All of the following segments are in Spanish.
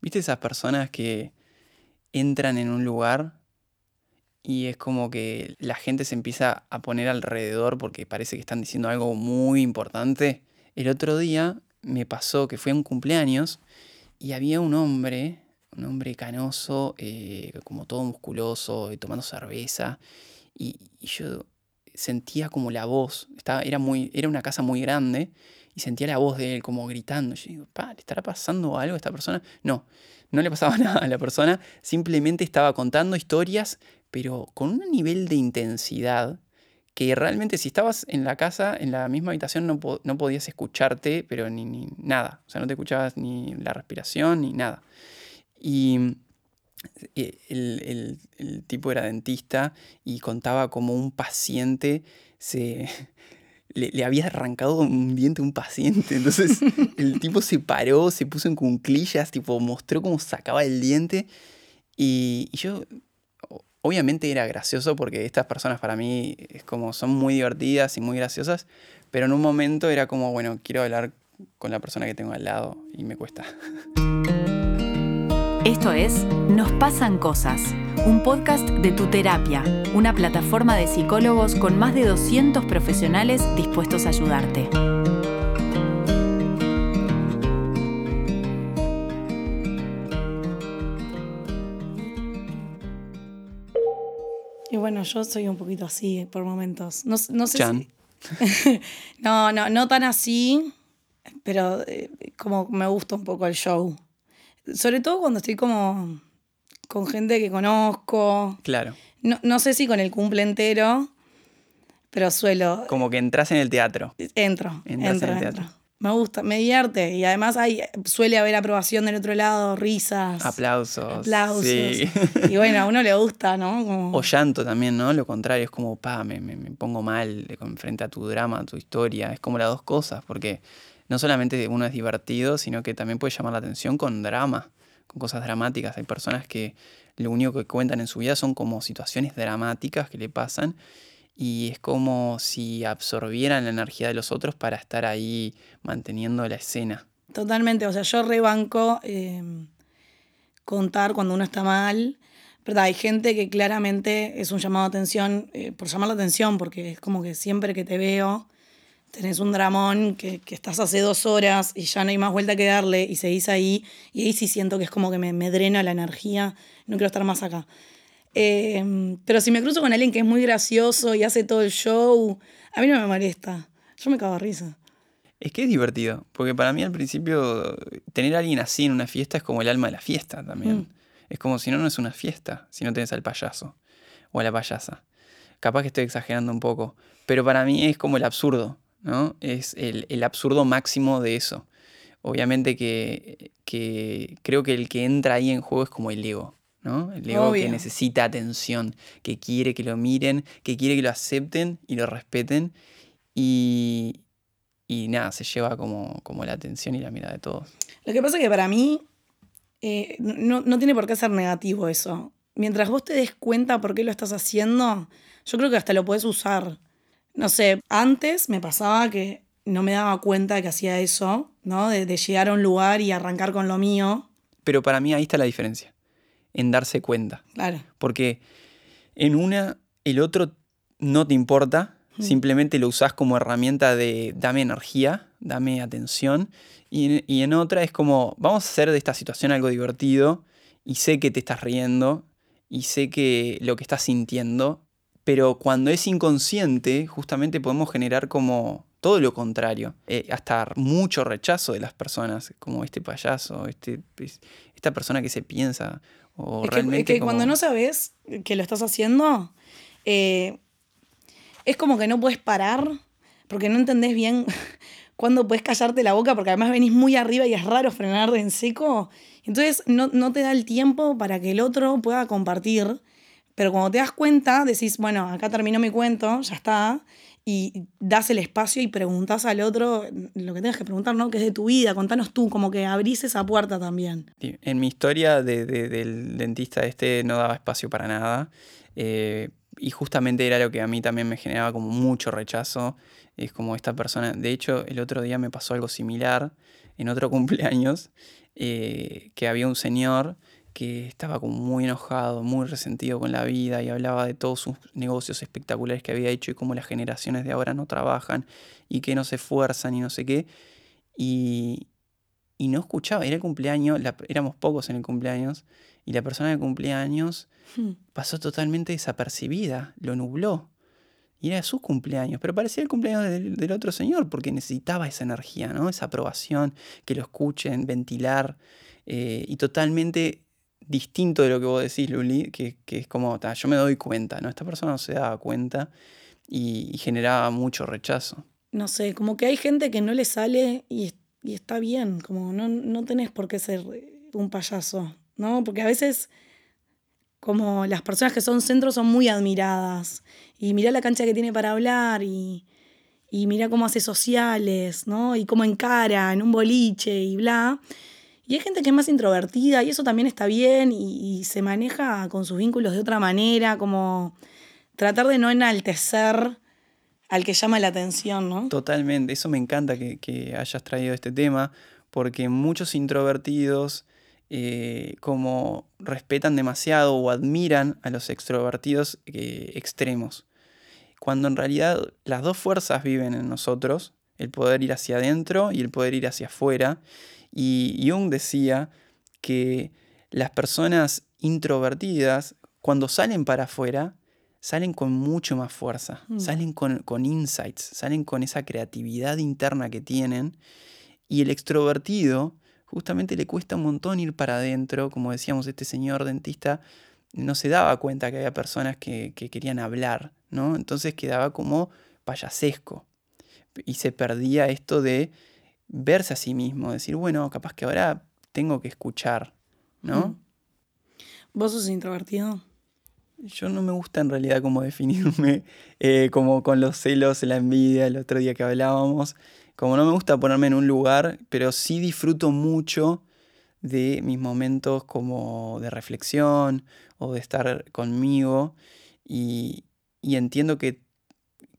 ¿Viste esas personas que entran en un lugar y es como que la gente se empieza a poner alrededor porque parece que están diciendo algo muy importante? El otro día me pasó que fue un cumpleaños y había un hombre, un hombre canoso, eh, como todo musculoso, y tomando cerveza. Y, y yo sentía como la voz, estaba, era, muy, era una casa muy grande y sentía la voz de él como gritando. Yo digo, pa, ¿le estará pasando algo a esta persona? No, no le pasaba nada a la persona, simplemente estaba contando historias, pero con un nivel de intensidad que realmente si estabas en la casa, en la misma habitación, no, no podías escucharte, pero ni, nada. O sea, no te escuchabas ni la respiración ni nada. Y eh, el, el, tipo era dentista y contaba como un paciente se, le, había arrancado un diente a un paciente. Entonces el tipo se paró, se puso en cunclillas, tipo mostró cómo sacaba el diente. Y, y, yo, obviamente era gracioso porque estas personas para mí es como son muy divertidas y muy graciosas, pero en un momento era como, bueno, quiero hablar con la persona que tengo al lado y me cuesta. Esto es Nos pasan cosas, un podcast de tu terapia, una plataforma de psicólogos con más de 200 profesionales dispuestos a ayudarte. Y bueno, yo soy un poquito así por momentos. No, no sé Chan. no, no, no tan así, pero eh, como me gusta un poco el show. Sobre todo cuando estoy como con gente que conozco. Claro. No, no sé si con el cumple entero, pero suelo. Como que entras en el teatro. Entro. Entras entro, en el entro. teatro. Me gusta, me divierte. Y además hay, suele haber aprobación del otro lado, risas. Aplausos. Aplausos. Sí. Y bueno, a uno le gusta, ¿no? Como- O llanto también, ¿no? Lo contrario, es como, pa, me, me- me pongo mal frente a tu drama, a tu historia. Es como las dos cosas, porque no solamente uno es divertido, sino que también puede llamar la atención con drama, cosas dramáticas. Hay personas que lo único que cuentan en su vida son como situaciones dramáticas que le pasan y es como si absorbieran la energía de los otros para estar ahí manteniendo la escena. Totalmente, o sea, yo rebanco eh, contar cuando uno está mal, ¿verdad? Hay gente que claramente es un llamado de atención eh, por llamar la atención, porque es como que siempre que te veo tenés un dramón que, que estás hace dos horas y ya no hay más vuelta que darle y seguís ahí, y ahí sí siento que es como que me, me drena la energía, no quiero estar más acá. Eh, pero si me cruzo con alguien que es muy gracioso y hace todo el show, a mí no me molesta, yo me cago de risa. Es que es divertido, porque para mí al principio tener a alguien así en una fiesta es como el alma de la fiesta también. Mm. Es como si no, no es una fiesta, si no tenés al payaso o a la payasa. Capaz que estoy exagerando un poco, pero para mí es como el absurdo, ¿no? Es el, el absurdo máximo de eso. Obviamente que, que creo que el que entra ahí en juego es como el ego, ¿no? El ego que necesita atención, que quiere que lo miren, que quiere que lo acepten y lo respeten. Y, y nada, se lleva como, como la atención y la mirada de todos. Lo que pasa es que para mí eh, no, no tiene por qué ser negativo eso. Mientras vos te des cuenta por qué lo estás haciendo, yo creo que hasta lo puedes usar. No sé, antes me pasaba que no me daba cuenta de que hacía eso, ¿no? De, de llegar a un lugar y arrancar con lo mío. Pero para mí ahí está la diferencia, en darse cuenta. Claro. Porque en una, el otro no te importa, simplemente lo usás como herramienta de dame energía, dame atención. Y, y en otra es como, vamos a hacer de esta situación algo divertido y sé que te estás riendo y sé que lo que estás sintiendo, pero cuando es inconsciente, justamente podemos generar como todo lo contrario, eh, hasta mucho rechazo de las personas, como este payaso, este, es- esta persona que se piensa, o Es que, realmente es que como- cuando no sabes que lo estás haciendo, eh, es como que no puedes parar, porque no entendés bien cuándo puedes callarte la boca, porque además venís muy arriba y es raro frenar en seco. Entonces no, no te da el tiempo para que el otro pueda compartir. Pero cuando te das cuenta, decís, bueno, acá terminó mi cuento, ya está, y das el espacio y preguntas al otro lo que tengas que preguntar, ¿no? Que es de tu vida, contanos tú, como que abrís esa puerta también. En mi historia de- de- del dentista este no daba espacio para nada. eh, y justamente era lo que a mí también me generaba como mucho rechazo. Es como esta persona. De hecho, el otro día me pasó algo similar en otro cumpleaños. eh, que había un señor que estaba como muy enojado, muy resentido con la vida y hablaba de todos sus negocios espectaculares que había hecho y cómo las generaciones de ahora no trabajan y que no se esfuerzan y no sé qué. Y, y no escuchaba, era el cumpleaños, éramos pocos en el cumpleaños y la persona de cumpleaños hmm. pasó totalmente desapercibida, lo nubló. Y era su cumpleaños, pero parecía el cumpleaños del, otro señor porque necesitaba esa energía, ¿no? Esa aprobación, que lo escuchen, ventilar eh, y totalmente distinto de lo que vos decís, Luli, que, es como, yo me doy cuenta, ¿no? Esta persona no se daba cuenta y, generaba mucho rechazo. No sé, como que hay gente que no le sale y, está bien, como no, no tenés por qué ser un payaso, ¿no? Porque a veces como las personas que son centros son muy admiradas y mira la cancha que tiene para hablar y, y mira cómo hace sociales, ¿no? Y cómo encara en un boliche y bla. Y hay gente que es más introvertida y eso también está bien y, se maneja con sus vínculos de otra manera, como tratar de no enaltecer al que llama la atención, ¿no? Totalmente, eso me encanta que, hayas traído este tema, porque muchos introvertidos eh, como respetan demasiado o admiran a los extrovertidos eh, extremos, cuando en realidad las dos fuerzas viven en nosotros, el poder ir hacia adentro y el poder ir hacia afuera, y Jung decía que las personas introvertidas, cuando salen para afuera, salen con mucho más fuerza, mm. salen con, con, insights, salen con esa creatividad interna que tienen. Y el extrovertido, justamente le cuesta un montón ir para adentro, como decíamos, este señor dentista no se daba cuenta que había personas que, que querían hablar, ¿no? Entonces quedaba como payasesco. Y se perdía esto de verse a sí mismo, decir, bueno, capaz que ahora tengo que escuchar, ¿no? ¿Vos sos introvertido? Yo no me gusta en realidad como definirme eh, como con los celos, la envidia, el otro día que hablábamos. Como no me gusta ponerme en un lugar, pero sí disfruto mucho de mis momentos como de reflexión o de estar conmigo y, y entiendo que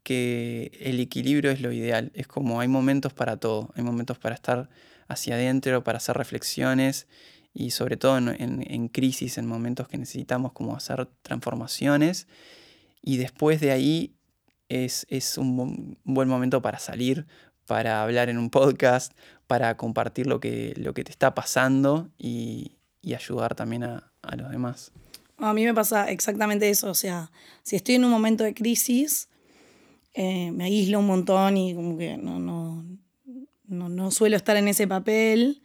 que el equilibrio es lo ideal. Es como hay momentos para todo. Hay momentos para estar hacia adentro, para hacer reflexiones y sobre todo en, crisis, en momentos que necesitamos como hacer transformaciones. Y después de ahí es, un buen momento para salir, para hablar en un podcast, para compartir lo que, lo que te está pasando y, ayudar también a, a los demás. A mí me pasa exactamente eso, o sea, si estoy en un momento de crisis, eh, me aíslo un montón y como que no, no, no, suelo estar en ese papel.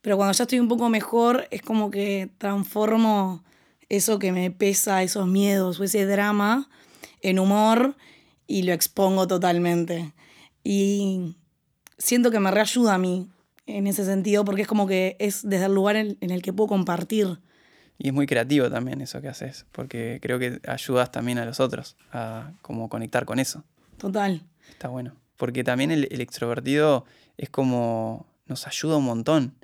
Pero cuando ya estoy un poco mejor, es como que transformo eso que me pesa, esos miedos o ese drama, en humor y lo expongo totalmente. Y siento que me reayuda a mí en ese sentido, porque es como que es desde el lugar en, el que puedo compartir. Y es muy creativo también eso que haces, porque creo que ayudas también a los otros a como conectar con eso. Total. Está bueno. Porque también el, extrovertido es como nos ayuda un montón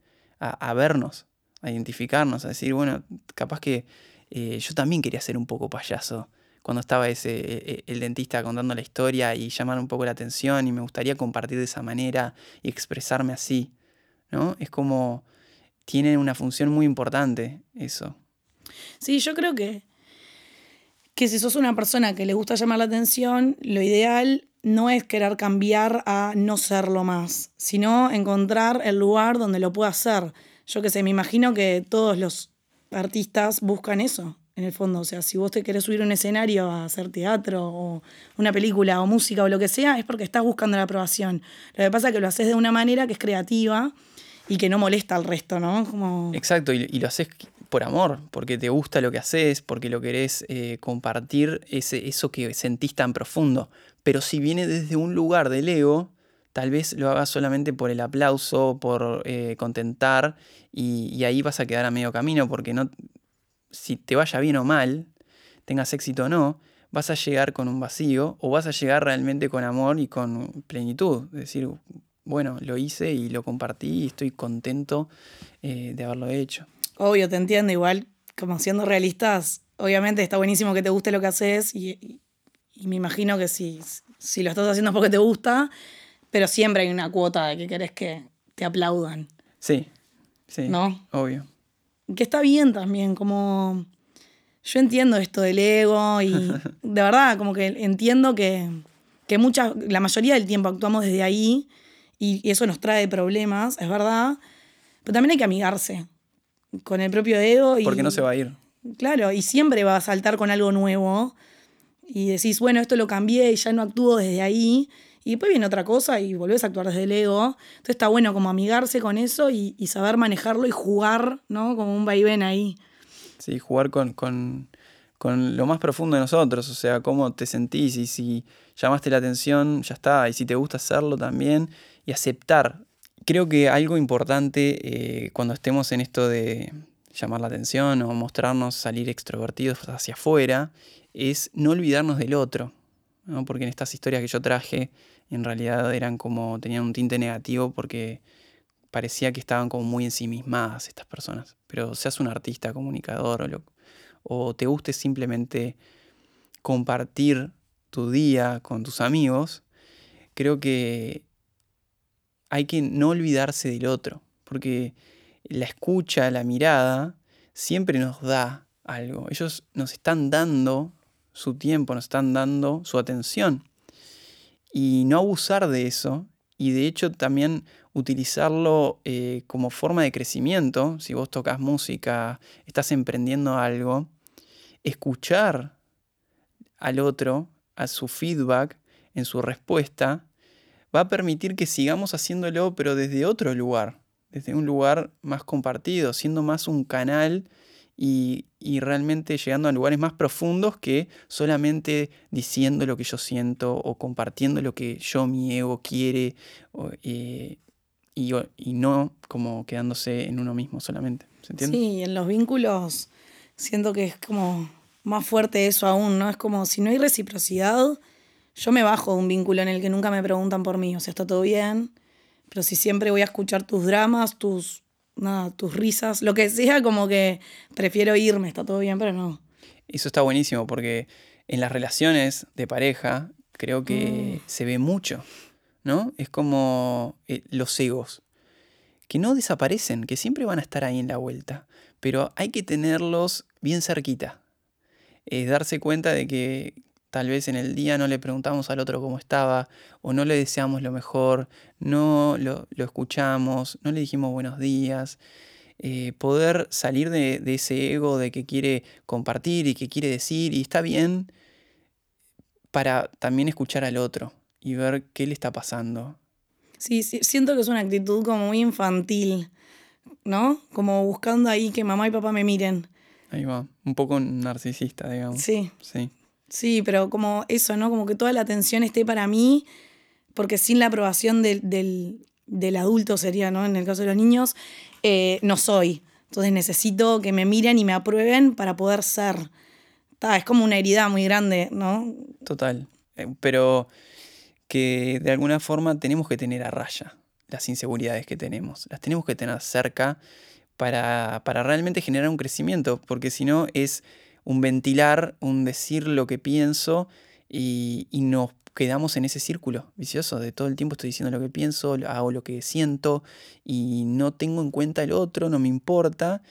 a, vernos, a identificarnos, a decir, bueno, capaz que eh, yo también quería ser un poco payaso cuando estaba ese, e, e, el dentista contando la historia y llamar un poco la atención y me gustaría compartir de esa manera y expresarme así, ¿no? Es como, tiene una función muy importante eso. Sí, yo creo que, que si sos una persona que le gusta llamar la atención, lo ideal no es querer cambiar a no serlo más, sino encontrar el lugar donde lo pueda hacer. Yo qué sé, me imagino que todos los artistas buscan eso, en el fondo. O sea, si vos te querés subir a un escenario a hacer teatro o una película o música o lo que sea, es porque estás buscando la aprobación. Lo que pasa es que lo haces de una manera que es creativa y que no molesta al resto, ¿no? Como... Exacto, y, y lo haces por amor, porque te gusta lo que haces, porque lo querés eh, compartir, ese, eso que sentís tan profundo. Pero si viene desde un lugar del ego, tal vez lo hagas solamente por el aplauso, por eh, contentar, y, ahí vas a quedar a medio camino, porque no, si te vaya bien o mal, tengas éxito o no, vas a llegar con un vacío o vas a llegar realmente con amor y con plenitud. Es decir, bueno, lo hice y lo compartí y estoy contento eh, de haberlo hecho. Obvio, te entiendo, igual, como siendo realistas, obviamente está buenísimo que te guste lo que haces y, me imagino que si, si lo estás haciendo es porque te gusta, pero siempre hay una cuota de que querés que te aplaudan. Sí, Sí, ¿No? obvio. Que está bien también, como yo entiendo esto del ego y de verdad, como que entiendo que, que mucha, la mayoría del tiempo actuamos desde ahí y, y eso nos trae problemas, es verdad, pero también hay que amigarse con el propio ego. Y, Porque no se va a ir. Claro, y siempre va a saltar con algo nuevo y decís, bueno, esto lo cambié y ya no actúo desde ahí. Y después viene otra cosa y volvés a actuar desde el ego. Entonces está bueno como amigarse con eso y, y saber manejarlo y jugar, ¿no? Como un vaivén ahí. Sí, jugar con, con, con lo más profundo de nosotros, o sea, cómo te sentís y si llamaste la atención, ya está, y si te gusta hacerlo también, y aceptar. Creo que algo importante eh, cuando estemos en esto de llamar la atención o mostrarnos, salir extrovertidos hacia afuera, es no olvidarnos del otro, ¿no? porque en estas historias que yo traje, en realidad eran como, tenían un tinte negativo porque parecía que estaban como muy ensimismadas estas personas. Pero seas un artista, comunicador o, o te guste simplemente compartir tu día con tus amigos, creo que hay que no olvidarse del otro, porque la escucha, la mirada, siempre nos da algo. Ellos nos están dando su tiempo, nos están dando su atención. Y no abusar de eso, y de hecho también utilizarlo eh, como forma de crecimiento. Si vos tocas música, estás emprendiendo algo, escuchar al otro, a su feedback, en su respuesta, va a permitir que sigamos haciéndolo, pero desde otro lugar, desde un lugar más compartido, siendo más un canal y, y realmente llegando a lugares más profundos que solamente diciendo lo que yo siento o compartiendo lo que yo, mi ego, quiere eh, y, y no como quedándose en uno mismo solamente. ¿Se entiende? Sí, en los vínculos siento que es como más fuerte eso aún, ¿no? Es como si no hay reciprocidad, yo me bajo de un vínculo en el que nunca me preguntan por mí, o sea, está todo bien, pero si siempre voy a escuchar tus dramas, tus, nada, tus risas, lo que sea, como que prefiero irme, está todo bien, pero no. Eso está buenísimo porque en las relaciones de pareja creo que se ve mucho, ¿no? Es como eh, los egos, que no desaparecen, que siempre van a estar ahí en la vuelta, pero hay que tenerlos bien cerquita. Es darse cuenta de que tal vez en el día no le preguntamos al otro cómo estaba, o no le deseamos lo mejor, no lo, lo escuchamos, no le dijimos buenos días. Eh, poder salir de, de ese ego de que quiere compartir y que quiere decir, y está bien, para también escuchar al otro y ver qué le está pasando. Sí, sí, siento que es una actitud como muy infantil, ¿no? Como buscando ahí que mamá y papá me miren. Ahí va, un poco narcisista, digamos. Sí. Sí, Sí, pero como eso, ¿no? Como que toda la atención esté para mí, porque sin la aprobación del, del, del adulto sería, ¿no? En el caso de los niños, eh, no soy. Entonces necesito que me miren y me aprueben para poder ser. Es como una herida muy grande, ¿no? total. Eh, Pero que de alguna forma tenemos que tener a raya las inseguridades que tenemos. Las tenemos que tener cerca para, para realmente generar un crecimiento, porque si no es un ventilar, un decir lo que pienso y, y nos quedamos en ese círculo vicioso de todo el tiempo estoy diciendo lo que pienso, hago lo que siento y no tengo en cuenta el otro, no me importa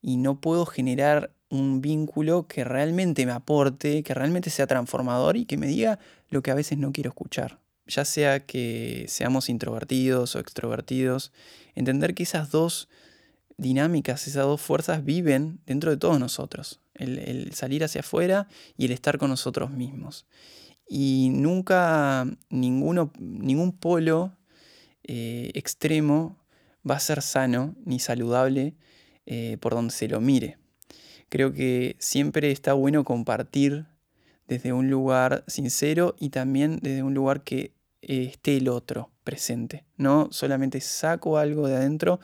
y no puedo generar un vínculo que realmente me aporte, que realmente sea transformador y que me diga lo que a veces no quiero escuchar. Ya sea que seamos introvertidos o extrovertidos, entender que esas dos dinámicas, esas dos fuerzas viven dentro de todos nosotros. El, salir hacia afuera y el estar con nosotros mismos. Y nunca ninguno, ningún polo eh, extremo va a ser sano ni saludable eh, por donde se lo mire. Creo que siempre está bueno compartir desde un lugar sincero y también desde un lugar que eh, esté el otro presente. No solamente saco algo de adentro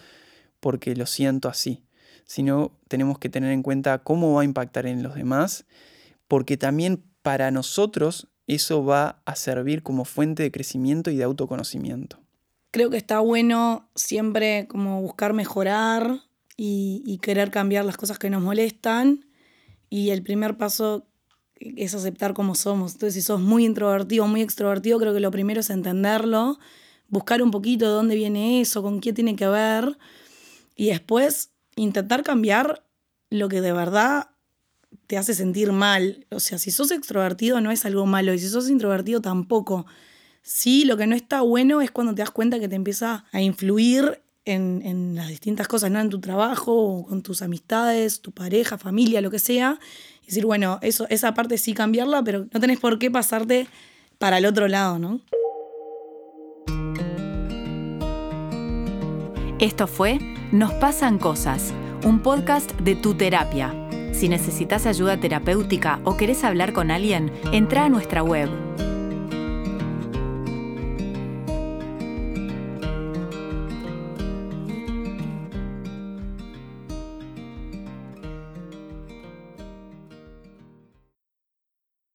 porque lo siento así, sino tenemos que tener en cuenta cómo va a impactar en los demás, porque también para nosotros eso va a servir como fuente de crecimiento y de autoconocimiento. Creo que está bueno siempre como buscar mejorar y, querer cambiar las cosas que nos molestan. Y el primer paso es aceptar como somos. Entonces, si sos muy introvertido, muy extrovertido, creo que lo primero es entenderlo, buscar un poquito de dónde viene eso, con qué tiene que ver. Y después intentar cambiar lo que de verdad te hace sentir mal. O sea, si sos extrovertido no es algo malo y si sos introvertido tampoco. Sí, lo que no está bueno es cuando te das cuenta que te empieza a influir en, las distintas cosas, ¿no? En tu trabajo, con tus amistades, tu pareja, familia, lo que sea. Y decir, bueno, eso, esa parte sí cambiarla, pero no tenés por qué pasarte para el otro lado, ¿no? Esto fue Nos pasan cosas, un podcast de tu terapia. Si necesitas ayuda terapéutica o querés hablar con alguien, entra a nuestra web